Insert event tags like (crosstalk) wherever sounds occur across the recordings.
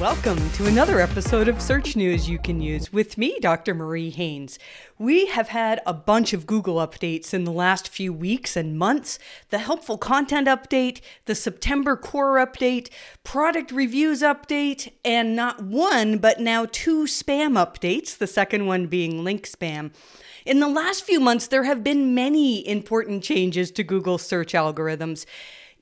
Welcome to another episode of Search News You Can Use with me, Dr. Marie Haynes. We have had a bunch of Google updates in the last few weeks and months the helpful content update, the September core update, product reviews update, and not one, but now two spam updates, the second one being link spam. In the last few months, there have been many important changes to Google search algorithms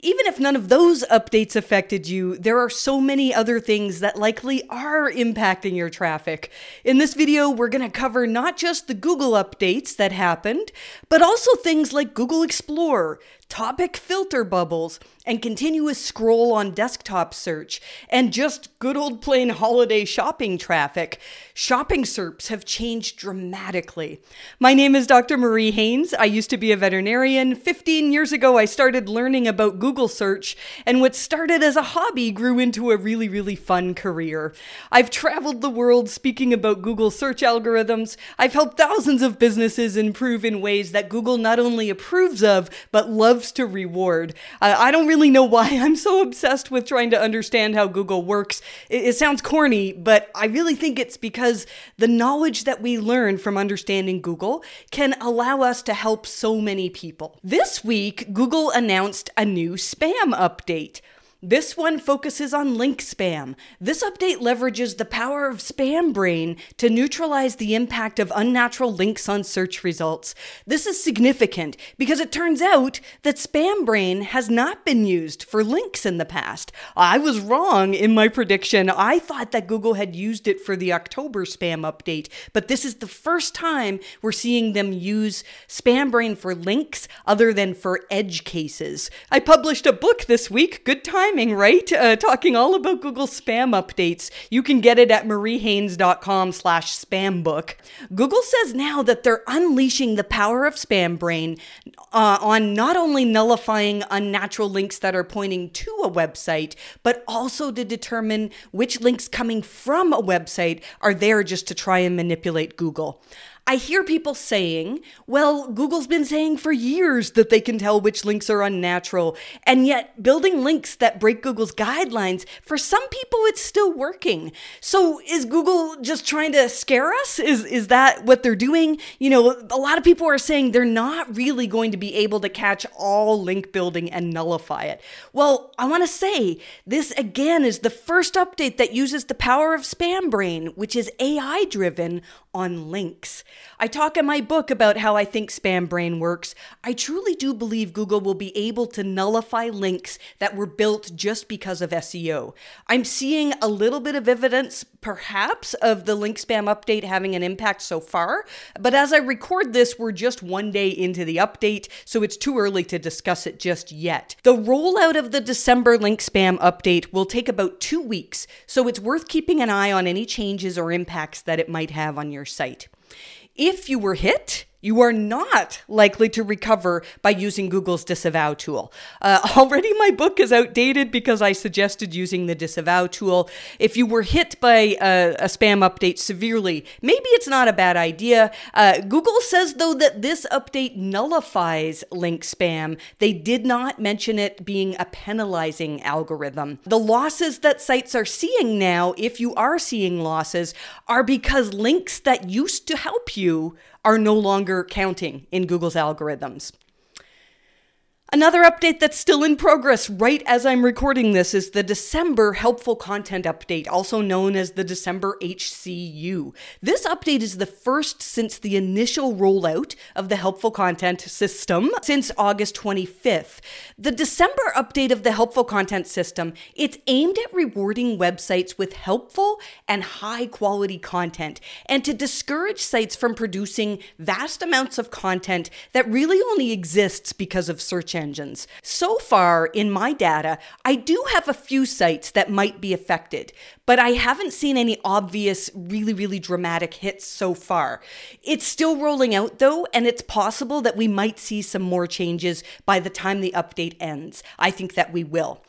even if none of those updates affected you, there are so many other things that likely are impacting your traffic. In this video, we're going to cover not just the Google updates that happened, but also things like Google Explorer, topic filter bubbles, and continuous scroll on desktop search, and just good old plain holiday shopping traffic. Shopping SERPs have changed dramatically. My name is Dr. Marie Haynes. I used to be a veterinarian. 15 years ago, I started learning about Google search, and what started as a hobby grew into a really, really fun career. I've traveled the world speaking about Google search algorithms. I've helped thousands of businesses improve in ways that Google not only approves of, but loves loves to reward. Uh, I don't really know why (laughs) I'm so obsessed with trying to understand how Google works. It, it sounds corny, but I really think it's because the knowledge that we learn from understanding Google can allow us to help so many people. This week, Google announced a new spam update. This one focuses on link spam. This update leverages the power of Spam Brain to neutralize the impact of unnatural links on search results. This is significant because it turns out that Spam Brain has not been used for links in the past. I was wrong in my prediction. I thought that Google had used it for the October spam update, but this is the first time we're seeing them use Spam Brain for links other than for edge cases. I published a book this week. Good time timing, right? Uh, talking all about Google spam updates. You can get it at mariehaynes.com slash spambook. Google says now that they're unleashing the power of Spam Brain uh, on not only nullifying unnatural links that are pointing to a website, but also to determine which links coming from a website are there just to try and manipulate Google. I hear people saying, well, Google's been saying for years that they can tell which links are unnatural. And yet, building links that break Google's guidelines, for some people, it's still working. So, is Google just trying to scare us? Is, is that what they're doing? You know, a lot of people are saying they're not really going to be able to catch all link building and nullify it. Well, I want to say this again is the first update that uses the power of Spam Brain, which is AI driven on links. I talk in my book about how I think spam brain works. I truly do believe Google will be able to nullify links that were built just because of SEO. I'm seeing a little bit of evidence, perhaps, of the link spam update having an impact so far, but as I record this, we're just one day into the update, so it's too early to discuss it just yet. The rollout of the December link spam update will take about two weeks, so it's worth keeping an eye on any changes or impacts that it might have on your site. If you were hit, you are not likely to recover by using Google's disavow tool. Uh, (laughs) already, my book is outdated because I suggested using the disavow tool. If you were hit by a, a spam update severely, maybe it's not a bad idea. Uh, Google says, though, that this update nullifies link spam. They did not mention it being a penalizing algorithm. The losses that sites are seeing now, if you are seeing losses, are because links that used to help you are no longer counting in Google's algorithms. Another update that's still in progress right as I'm recording this is the December Helpful Content Update, also known as the December HCU. This update is the first since the initial rollout of the Helpful Content System since August 25th. The December update of the Helpful Content System, it's aimed at rewarding websites with helpful and high quality content and to discourage sites from producing vast amounts of content that really only exists because of search engines engines. So far in my data, I do have a few sites that might be affected, but I haven't seen any obvious, really, really dramatic hits so far. It's still rolling out though, and it's possible that we might see some more changes by the time the update ends. I think that we will.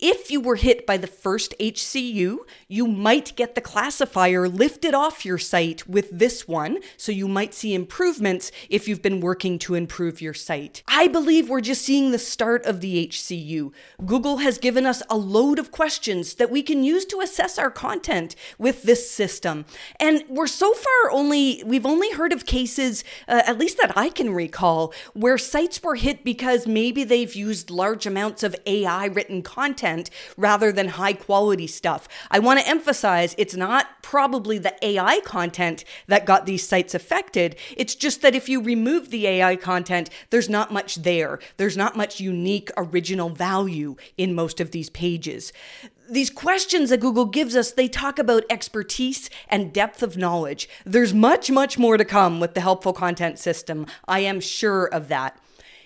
If you were hit by the first HCU, you might get the classifier lifted off your site with this one, so you might see improvements if you've been working to improve your site. I believe we're just seeing the start of the HCU. Google has given us a load of questions that we can use to assess our content with this system. And we're so far only, we've only heard of cases, uh, at least that I can recall, where sites were hit because maybe they've used large amounts of AI written content content rather than high quality stuff. I want to emphasize it's not probably the AI content that got these sites affected. It's just that if you remove the AI content, there's not much there. There's not much unique original value in most of these pages these questions that Google gives us, they talk about expertise and depth of knowledge. There's much, much more to come with the helpful content system. I am sure of that.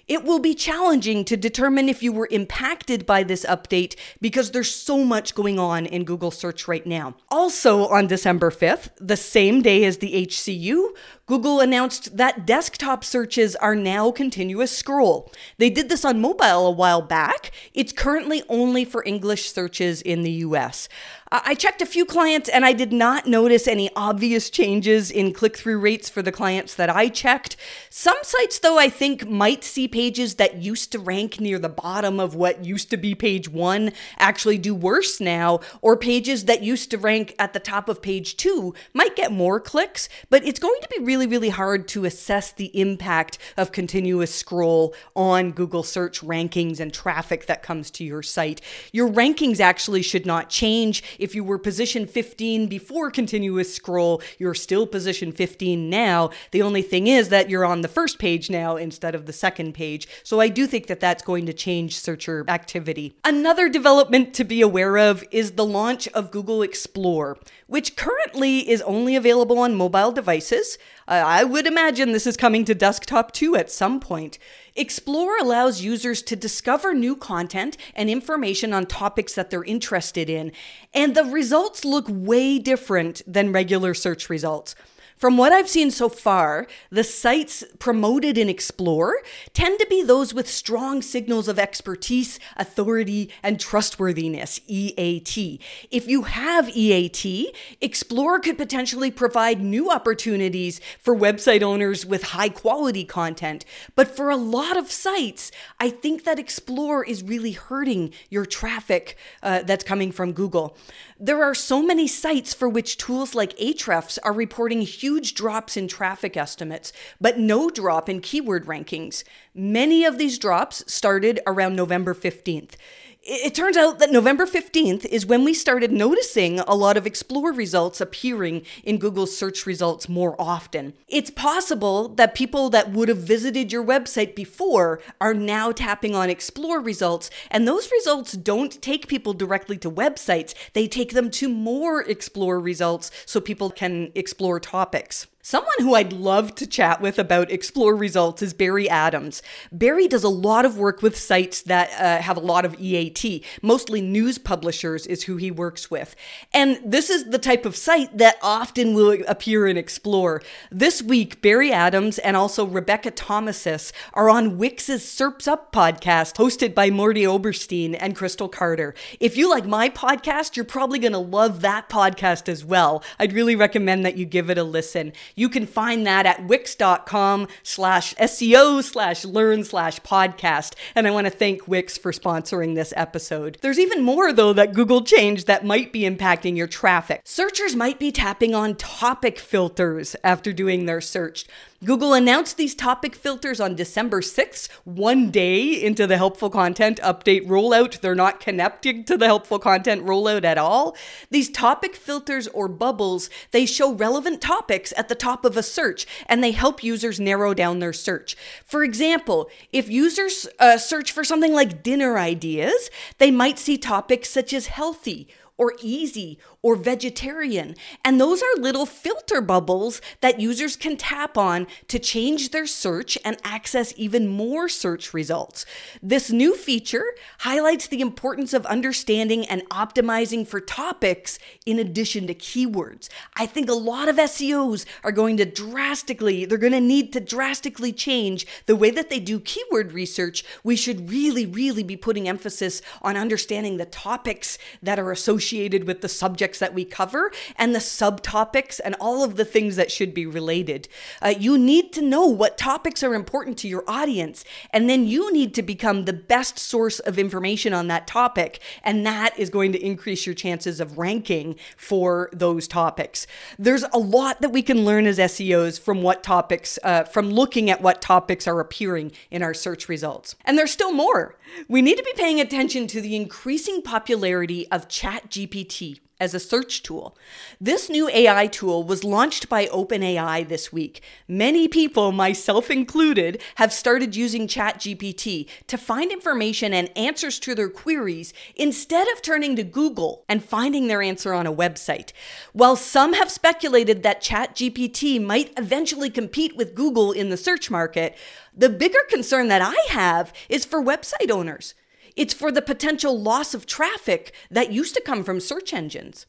It will be challenging to determine if you were impacted by this update because there's so much going on in Google search right now. Also, on December 5th, the same day as the HCU, Google announced that desktop searches are now continuous scroll. They did this on mobile a while back. It's currently only for English searches in the US. I checked a few clients and I did not notice any obvious changes in click through rates for the clients that I checked. Some sites, though, I think might see pages that used to rank near the bottom of what used to be page one actually do worse now, or pages that used to rank at the top of page two might get more clicks, but it's going to be really really, really hard to assess the impact of continuous scroll on Google search rankings and traffic that comes to your site. Your rankings actually should not change. If you were position 15 before continuous scroll, you're still position 15 now. The only thing is that you're on the first page now instead of the second page. So I do think that that's going to change searcher activity. Another development to be aware of is the launch of Google Explore, which currently is only available on mobile devices. I would imagine this is coming to desktop too at some point. Explore allows users to discover new content and information on topics that they're interested in, and the results look way different than regular search results. From what I've seen so far, the sites promoted in Explore tend to be those with strong signals of expertise, authority, and trustworthiness, EAT. If you have EAT, Explore could potentially provide new opportunities for website owners with high quality content. But for a lot of sites, I think that Explore is really hurting your traffic uh, that's coming from Google. There are so many sites for which tools like Ahrefs are reporting huge drops in traffic estimates, but no drop in keyword rankings. Many of these drops started around November 15th it turns out that November 15th is when we started noticing a lot of Explore results appearing in Google's search results more often. It's possible that people that would have visited your website before are now tapping on Explore results, and those results don't take people directly to websites, they take them to more Explore results so people can explore topics. Someone who I'd love to chat with about Explore results is Barry Adams. Barry does a lot of work with sites that uh, have a lot of EAT. Mostly news publishers is who he works with. And this is the type of site that often will appear in Explore. This week, Barry Adams and also Rebecca Thomasis are on Wix's SERPs Up podcast, hosted by Mordy Oberstein and Crystal Carter. If you like my podcast, you're probably going to love that podcast as well. I'd really recommend that you give it a listen. You can find that at wix.com slash SEO slash learn slash podcast. And I want to thank Wix for sponsoring this episode. There's even more, though, that Google changed that might be impacting your traffic. Searchers might be tapping on topic filters after doing their search. Google announced these topic filters on December 6th, one day into the helpful content update rollout. They're not connecting to the helpful content rollout at all. These topic filters or bubbles, they show relevant topics at the top of a search and they help users narrow down their search. For example, if users uh, search for something like dinner ideas, they might see topics such as healthy or easy or vegetarian. And those are little filter bubbles that users can tap on to change their search and access even more search results. This new feature highlights the importance of understanding and optimizing for topics in addition to keywords. I think a lot of SEOs are going to drastically, they're going to need to drastically change the way that they do keyword research. We should really, really be putting emphasis on understanding the topics that are associated with the subjects that we cover and the subtopics and all of the things that should be related. Uh, you need to know what topics are important to your audience, and then you need to become the best source of information on that topic, and that is going to increase your chances of ranking for those topics. There's a lot that we can learn as SEOs from what topics, uh, from looking at what topics are appearing in our search results. And there's still more. We need to be paying attention to the increasing popularity of ChatGPT as a search tool. This new AI tool was launched by OpenAI this week. Many people, myself included, have started using ChatGPT to find information and answers to their queries instead of turning to Google and finding their answer on a website. While some have speculated that ChatGPT might eventually compete with Google in the search market, the bigger concern that I have is for website owners. It's for the potential loss of traffic that used to come from search engines.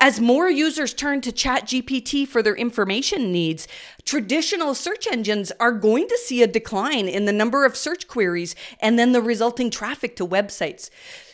As more users turn to ChatGPT for their information needs, traditional search engines are going to see a decline in the number of search queries and then the resulting traffic to websites.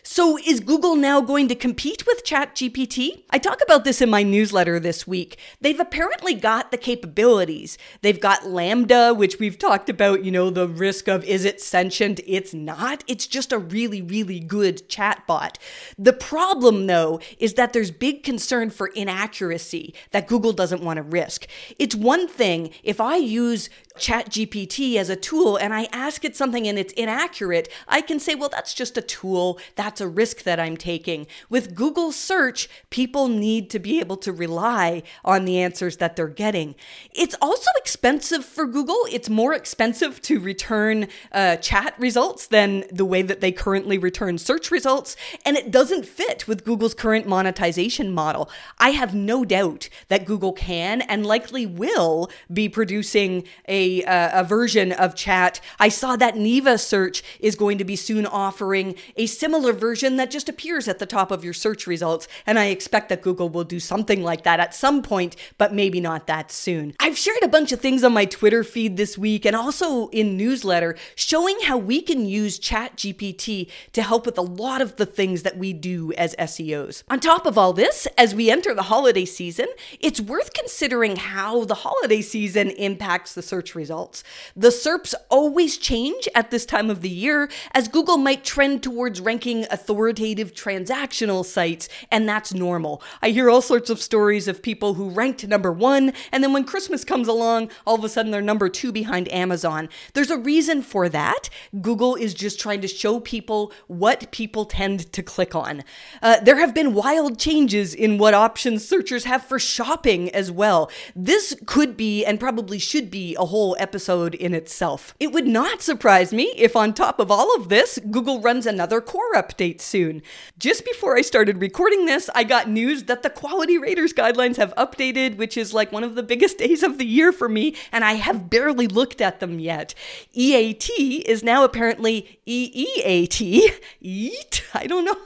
So, is Google now going to compete with ChatGPT? I talk about this in my newsletter this week. They've apparently got the capabilities. They've got LaMDA, which we've talked about, you know, the risk of is it sentient? It's not. It's just a really, really good chatbot. The problem, though, is that there's big concern for inaccuracy that Google doesn't want to risk. It's one thing if I use ChatGPT as a tool and I ask it something and it's inaccurate, I can say, well, that's just a tool. That's a risk that I'm taking. With Google search, people need to be able to rely on the answers that they're getting. It's also expensive for Google. It's more expensive to return uh, chat results than the way that they currently return search results. And it doesn't fit with Google's current monetization model. I have no doubt that Google can and likely will be producing a a, uh, a version of chat. I saw that Neeva search is going to be soon offering a similar version that just appears at the top of your search results. And I expect that Google will do something like that at some point, but maybe not that soon. I've shared a bunch of things on my Twitter feed this week and also in newsletter showing how we can use ChatGPT to help with a lot of the things that we do as SEOs. On top of all this, as we enter the holiday season, it's worth considering how the holiday season impacts the search results. The SERPs always change at this time of the year, as Google might trend towards ranking authoritative transactional sites, and that's normal. I hear all sorts of stories of people who ranked number one, and then when Christmas comes along, all of a sudden they're number two behind Amazon. There's a reason for that. Google is just trying to show people what people tend to click on. Uh, there have been wild changes in what options searchers have for shopping as well. This could be and probably should be a whole episode in itself. It would not surprise me if, on top of all of this, Google runs another core update soon. Just before I started recording this, I got news that the Quality Raters guidelines have updated, which is like one of the biggest (laughs) days of the year for me, and I have barely looked at them yet. EAT is now apparently EEAT. Eat? I don't know.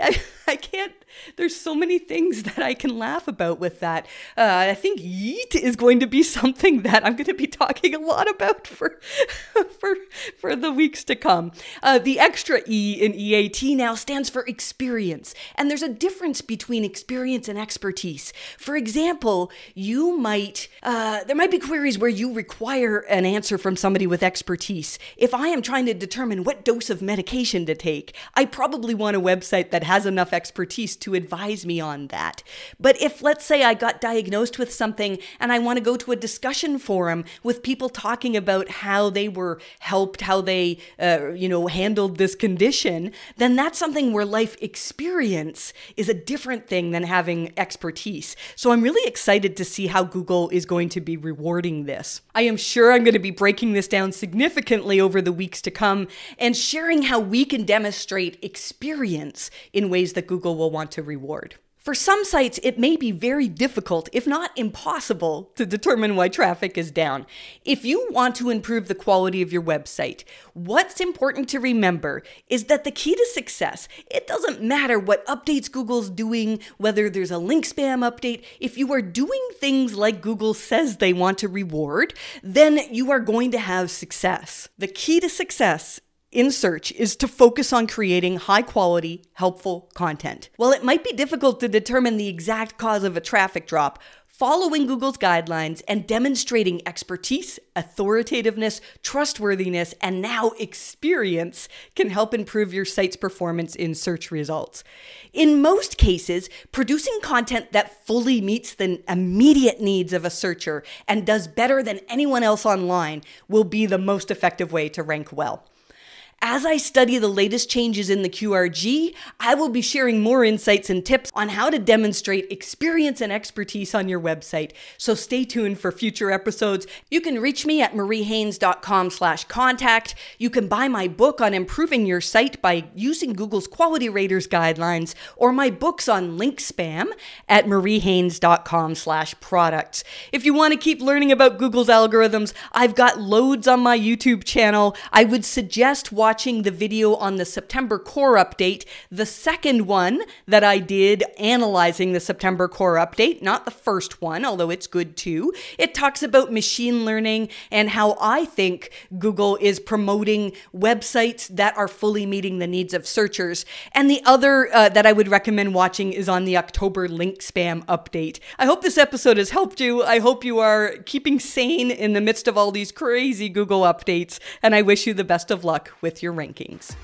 I, (laughs) I can't there's so many things that I can laugh about with that. Uh, I think yeet is going to be something that I'm going to be talking a lot about for (laughs) for for the weeks to come. Uh, the extra E in EAT now stands for experience, and there's a difference between experience and expertise. For example, you might uh, there might be queries where you require an answer from somebody with expertise. If I am trying to determine what dose of medication to take, I probably want a website that has enough expertise to advise me on that. But if, let's say, I got diagnosed with something and I want to go to a discussion forum with people talking about how they were helped, how they, uh, you know, handled this condition, then that's something where life experience is a different thing than having expertise. So I'm really excited to see how Google is going to be rewarding this. I am sure I'm going to be breaking this down significantly over the weeks to come and sharing how we can demonstrate experience in ways that Google will want to reward. For some sites, it may be very difficult, if not impossible, to determine why traffic is down. If you want to improve the quality of your website, what's important to remember is that the key to success, it doesn't matter what updates Google's doing, whether there's a link spam update, if you are doing things like Google says they want to reward, then you are going to have success. The key to success in search is to focus on creating high quality, helpful content. While it might be difficult to determine the exact cause of a traffic drop, following Google's guidelines and demonstrating expertise, authoritativeness, trustworthiness, and now experience can help improve your site's performance in search results. In most cases, producing content that fully meets the immediate needs of a searcher and does better than anyone else online will be the most effective way to rank well. As I study the latest changes in the QRG, I will be sharing more insights and tips on how to demonstrate experience and expertise on your website. So stay tuned for future episodes. You can reach me at mariehaynes.com slash contact. You can buy my book on improving your site by using Google's quality raters guidelines or my books on link spam at mariehaynes.com slash products. If you want to keep learning about Google's algorithms, I've got loads on my YouTube channel. I would suggest watching watching the video on the September core update, the second one that I did analyzing the September core update, not the first one, although it's good too. It talks about machine learning and how I think Google is promoting websites that are fully meeting the needs of searchers. And the other uh, that I would recommend watching is on the October link spam update. I hope this episode has helped you. I hope you are keeping sane in the midst of all these crazy Google updates, and I wish you the best of luck with your rankings.